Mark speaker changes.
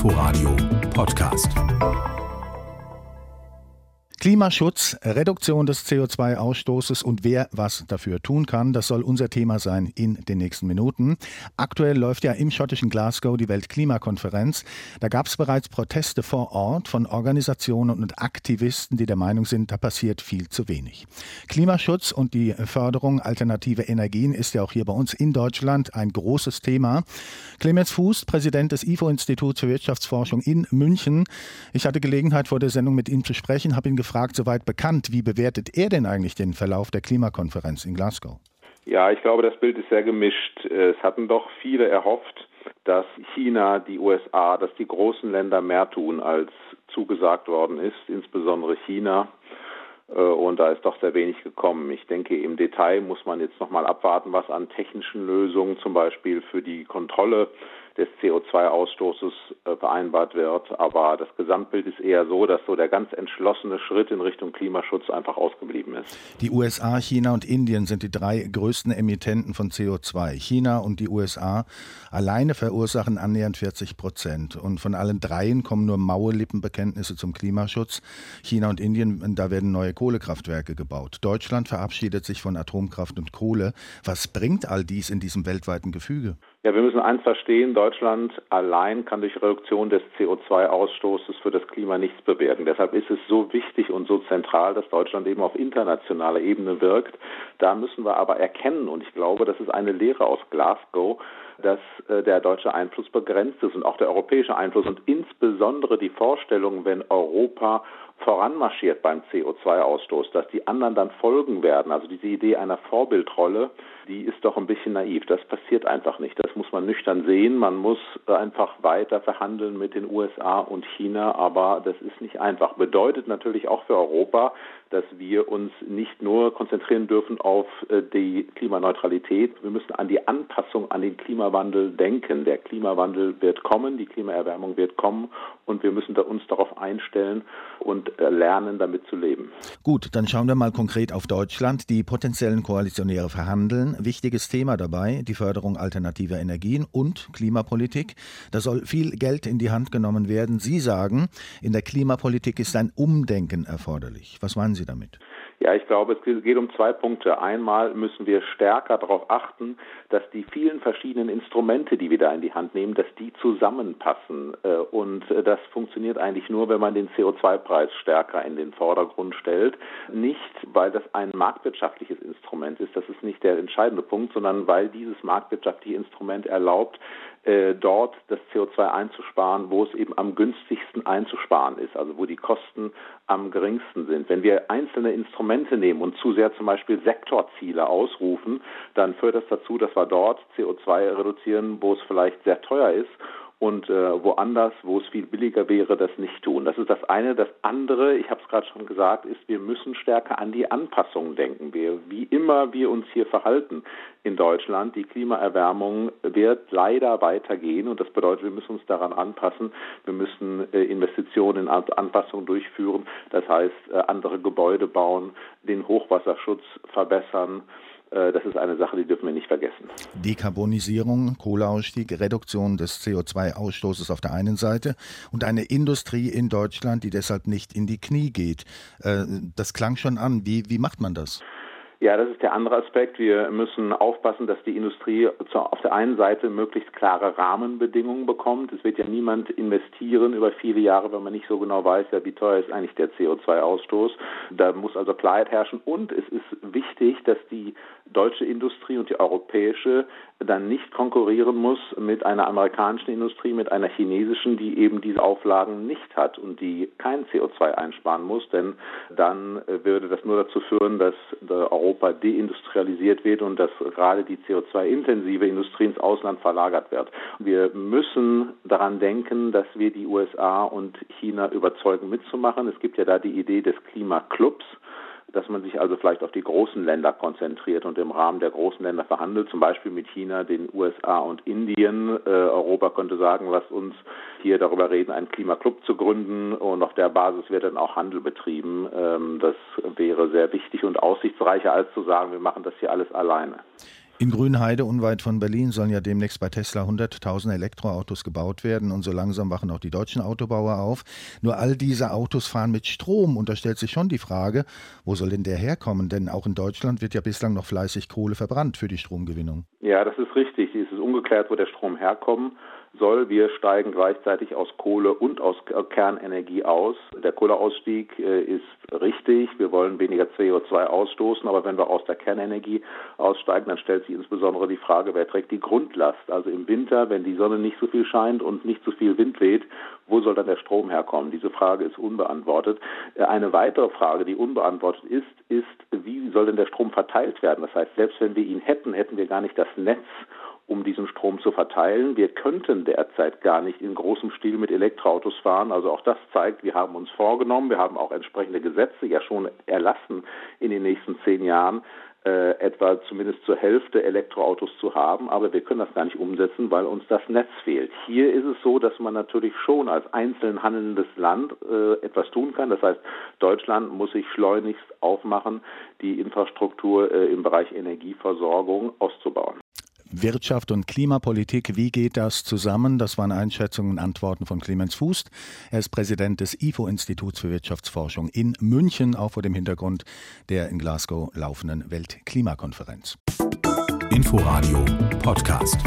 Speaker 1: Inforadio Podcast. Klimaschutz, Reduktion des CO2-Ausstoßes und wer was dafür tun kann, das soll unser Thema sein in den nächsten Minuten. Aktuell läuft ja im schottischen Glasgow die Weltklimakonferenz. Da gab es bereits Proteste vor Ort von Organisationen und Aktivisten, die der Meinung sind, da passiert viel zu wenig. Klimaschutz und die Förderung alternativer Energien ist ja auch hier bei uns in Deutschland ein großes Thema. Clemens Fuß, Präsident des IFO-Instituts für Wirtschaftsforschung in München. Ich hatte Gelegenheit, vor der Sendung mit ihm zu sprechen, habe ihn gefragt, gefragt, soweit bekannt. Wie bewertet er denn eigentlich den Verlauf der Klimakonferenz in Glasgow?
Speaker 2: Ja, ich glaube, das Bild ist sehr gemischt. Es hatten doch viele erhofft, dass China, die USA, dass die großen Länder mehr tun, als zugesagt worden ist, insbesondere China. Äh, und da ist doch sehr wenig gekommen. Ich denke, im Detail muss man jetzt noch mal abwarten, was an technischen Lösungen zum Beispiel für die Kontrolle des CO2-Ausstoßes äh, vereinbart wird. Aber das Gesamtbild ist eher so, dass so der ganz entschlossene Schritt in Richtung Klimaschutz einfach ausgeblieben ist.
Speaker 1: Die USA, China und Indien sind die drei größten Emittenten von CO2. China und die USA alleine verursachen annähernd 40 Prozent. Und von allen dreien kommen nur maue Lippenbekenntnisse zum Klimaschutz. China und Indien, da werden neue Kohlekraftwerke gebaut. Deutschland verabschiedet sich von Atomkraft und Kohle. Was bringt all dies in diesem weltweiten Gefüge?
Speaker 2: Ja, wir müssen eins verstehen, Deutschland allein kann durch Reduktion des CO2-Ausstoßes für das Klima nichts bewirken. Deshalb ist es so wichtig und so zentral, dass Deutschland eben auf internationaler Ebene wirkt. Da müssen wir aber erkennen, und ich glaube, das ist eine Lehre aus Glasgow, dass äh, der deutsche Einfluss begrenzt ist und auch der europäische Einfluss und insbesondere die Vorstellung, wenn Europa voranmarschiert beim CO2-Ausstoß, dass die anderen dann folgen werden. Also diese Idee einer Vorbildrolle, die ist doch ein bisschen naiv. Das passiert einfach nicht. Das muss man nüchtern sehen. Man muss einfach weiter verhandeln mit den USA und China, aber das ist nicht einfach. Bedeutet natürlich auch für Europa, dass wir uns nicht nur konzentrieren dürfen auf äh, die Klimaneutralität. Wir müssen an die Anpassung an den Klimawandel denken. Der Klimawandel wird kommen, die Klimaerwärmung wird kommen und wir müssen uns darauf einstellen und lernen, damit zu leben.
Speaker 1: Gut, dann schauen wir mal konkret auf Deutschland. Die potenziellen Koalitionäre verhandeln. Wichtiges Thema dabei, die Förderung alternativer Energien und Klimapolitik. Da soll viel Geld in die Hand genommen werden. Sie sagen, in der Klimapolitik ist ein Umdenken erforderlich. Was meinen Sie damit?
Speaker 2: Ja, ich glaube, es geht um zwei Punkte. Einmal müssen wir stärker darauf achten, dass die vielen verschiedenen Instrumente, die wir da in die Hand nehmen, dass die zusammenpassen. Äh, und äh, das funktioniert eigentlich nur, wenn man den CO2-Preis stärker in den Vordergrund stellt. Nicht, weil das ein marktwirtschaftliches Instrument ist, das ist nicht der entscheidende Punkt, sondern weil dieses marktwirtschaftliche Instrument erlaubt, äh, dort das CO2 einzusparen, wo es eben am günstigsten einzusparen ist, also wo die Kosten am geringsten sind. Wenn wir einzelne Instrumente nehmen und zu sehr zum Beispiel Sektorziele ausrufen, dann führt das dazu, dass wir dort CO2 reduzieren, wo es vielleicht sehr teuer ist und äh, woanders, wo es viel billiger wäre, das nicht tun. Das ist das eine. Das andere, ich habe es gerade schon gesagt, ist, wir müssen stärker an die Anpassung denken. Wir, wie immer wir uns hier verhalten in Deutschland, die Klimaerwärmung wird leider weitergehen und das bedeutet, wir müssen uns daran anpassen. Wir müssen äh, Investitionen in Anpassung durchführen. Das heißt, äh, andere Gebäude bauen, den Hochwasserschutz verbessern das ist eine Sache, die dürfen wir nicht vergessen.
Speaker 1: Dekarbonisierung, Kohleausstieg, Reduktion des CO2-Ausstoßes auf der einen Seite und eine Industrie in Deutschland, die deshalb nicht in die Knie geht. Äh, das klang schon an. Wie, wie macht man das?
Speaker 2: Ja, das ist der andere Aspekt. Wir müssen aufpassen, dass die Industrie auf der einen Seite möglichst klare Rahmenbedingungen bekommt. Es wird ja niemand investieren über viele Jahre, wenn man nicht so genau weiß, ja, wie teuer ist eigentlich der CO2-Ausstoß. Da muss also Klarheit herrschen. Und es ist wichtig, dass die deutsche Industrie und die europäische dann nicht konkurrieren muss mit einer amerikanischen Industrie, mit einer chinesischen, die eben diese Auflagen nicht hat und die kein CO2 einsparen muss, denn dann würde das nur dazu führen, dass Europa deindustrialisiert wird und dass gerade die CO2-intensive Industrie ins Ausland verlagert wird. Wir müssen daran denken, dass wir die USA und China überzeugen mitzumachen. Es gibt ja da die Idee des Klimaclubs dass man sich also vielleicht auf die großen Länder konzentriert und im Rahmen der großen Länder verhandelt, zum Beispiel mit China, den USA und Indien. Äh, Europa könnte sagen, lasst uns hier darüber reden, einen Klimaclub zu gründen und auf der Basis wird dann auch Handel betrieben. Ähm, das wäre sehr wichtig und aussichtsreicher, als zu sagen, wir machen das hier alles alleine.
Speaker 1: In Grünheide, unweit von Berlin, sollen ja demnächst bei Tesla 100.000 Elektroautos gebaut werden und so langsam wachen auch die deutschen Autobauer auf. Nur all diese Autos fahren mit Strom und da stellt sich schon die Frage, wo soll denn der herkommen? Denn auch in Deutschland wird ja bislang noch fleißig Kohle verbrannt für die Stromgewinnung.
Speaker 2: Ja, das ist richtig. Es ist ungeklärt, wo der Strom herkommt soll. Wir steigen gleichzeitig aus Kohle und aus Kernenergie aus. Der Kohleausstieg äh, ist richtig. Wir wollen weniger CO2 ausstoßen, aber wenn wir aus der Kernenergie aussteigen, dann stellt sich insbesondere die Frage, wer trägt die Grundlast? Also im Winter, wenn die Sonne nicht so viel scheint und nicht so viel Wind weht, wo soll dann der Strom herkommen? Diese Frage ist unbeantwortet. Äh, eine weitere Frage, die unbeantwortet ist, ist, wie soll denn der Strom verteilt werden? Das heißt, selbst wenn wir ihn hätten, hätten wir gar nicht das Netz, um diesen Strom zu verteilen. Wir könnten derzeit gar nicht in großem Stil mit Elektroautos fahren. Also auch das zeigt, wir haben uns vorgenommen, wir haben auch entsprechende Gesetze ja schon erlassen in den nächsten zehn Jahren, äh, etwa zumindest zur Hälfte Elektroautos zu haben, aber wir können das gar nicht umsetzen, weil uns das Netz fehlt. Hier ist es so, dass man natürlich schon als einzeln handelndes Land äh, etwas tun kann. Das heißt, Deutschland muss sich schleunigst aufmachen, die Infrastruktur äh, im Bereich Energieversorgung auszubauen.
Speaker 1: Wirtschaft und Klimapolitik, wie geht das zusammen? Das waren Einschätzungen und Antworten von Clemens Fuß. Er ist Präsident des IFO-Instituts für Wirtschaftsforschung in München, auch vor dem Hintergrund der in Glasgow laufenden Weltklimakonferenz.
Speaker 3: Inforadio Podcast.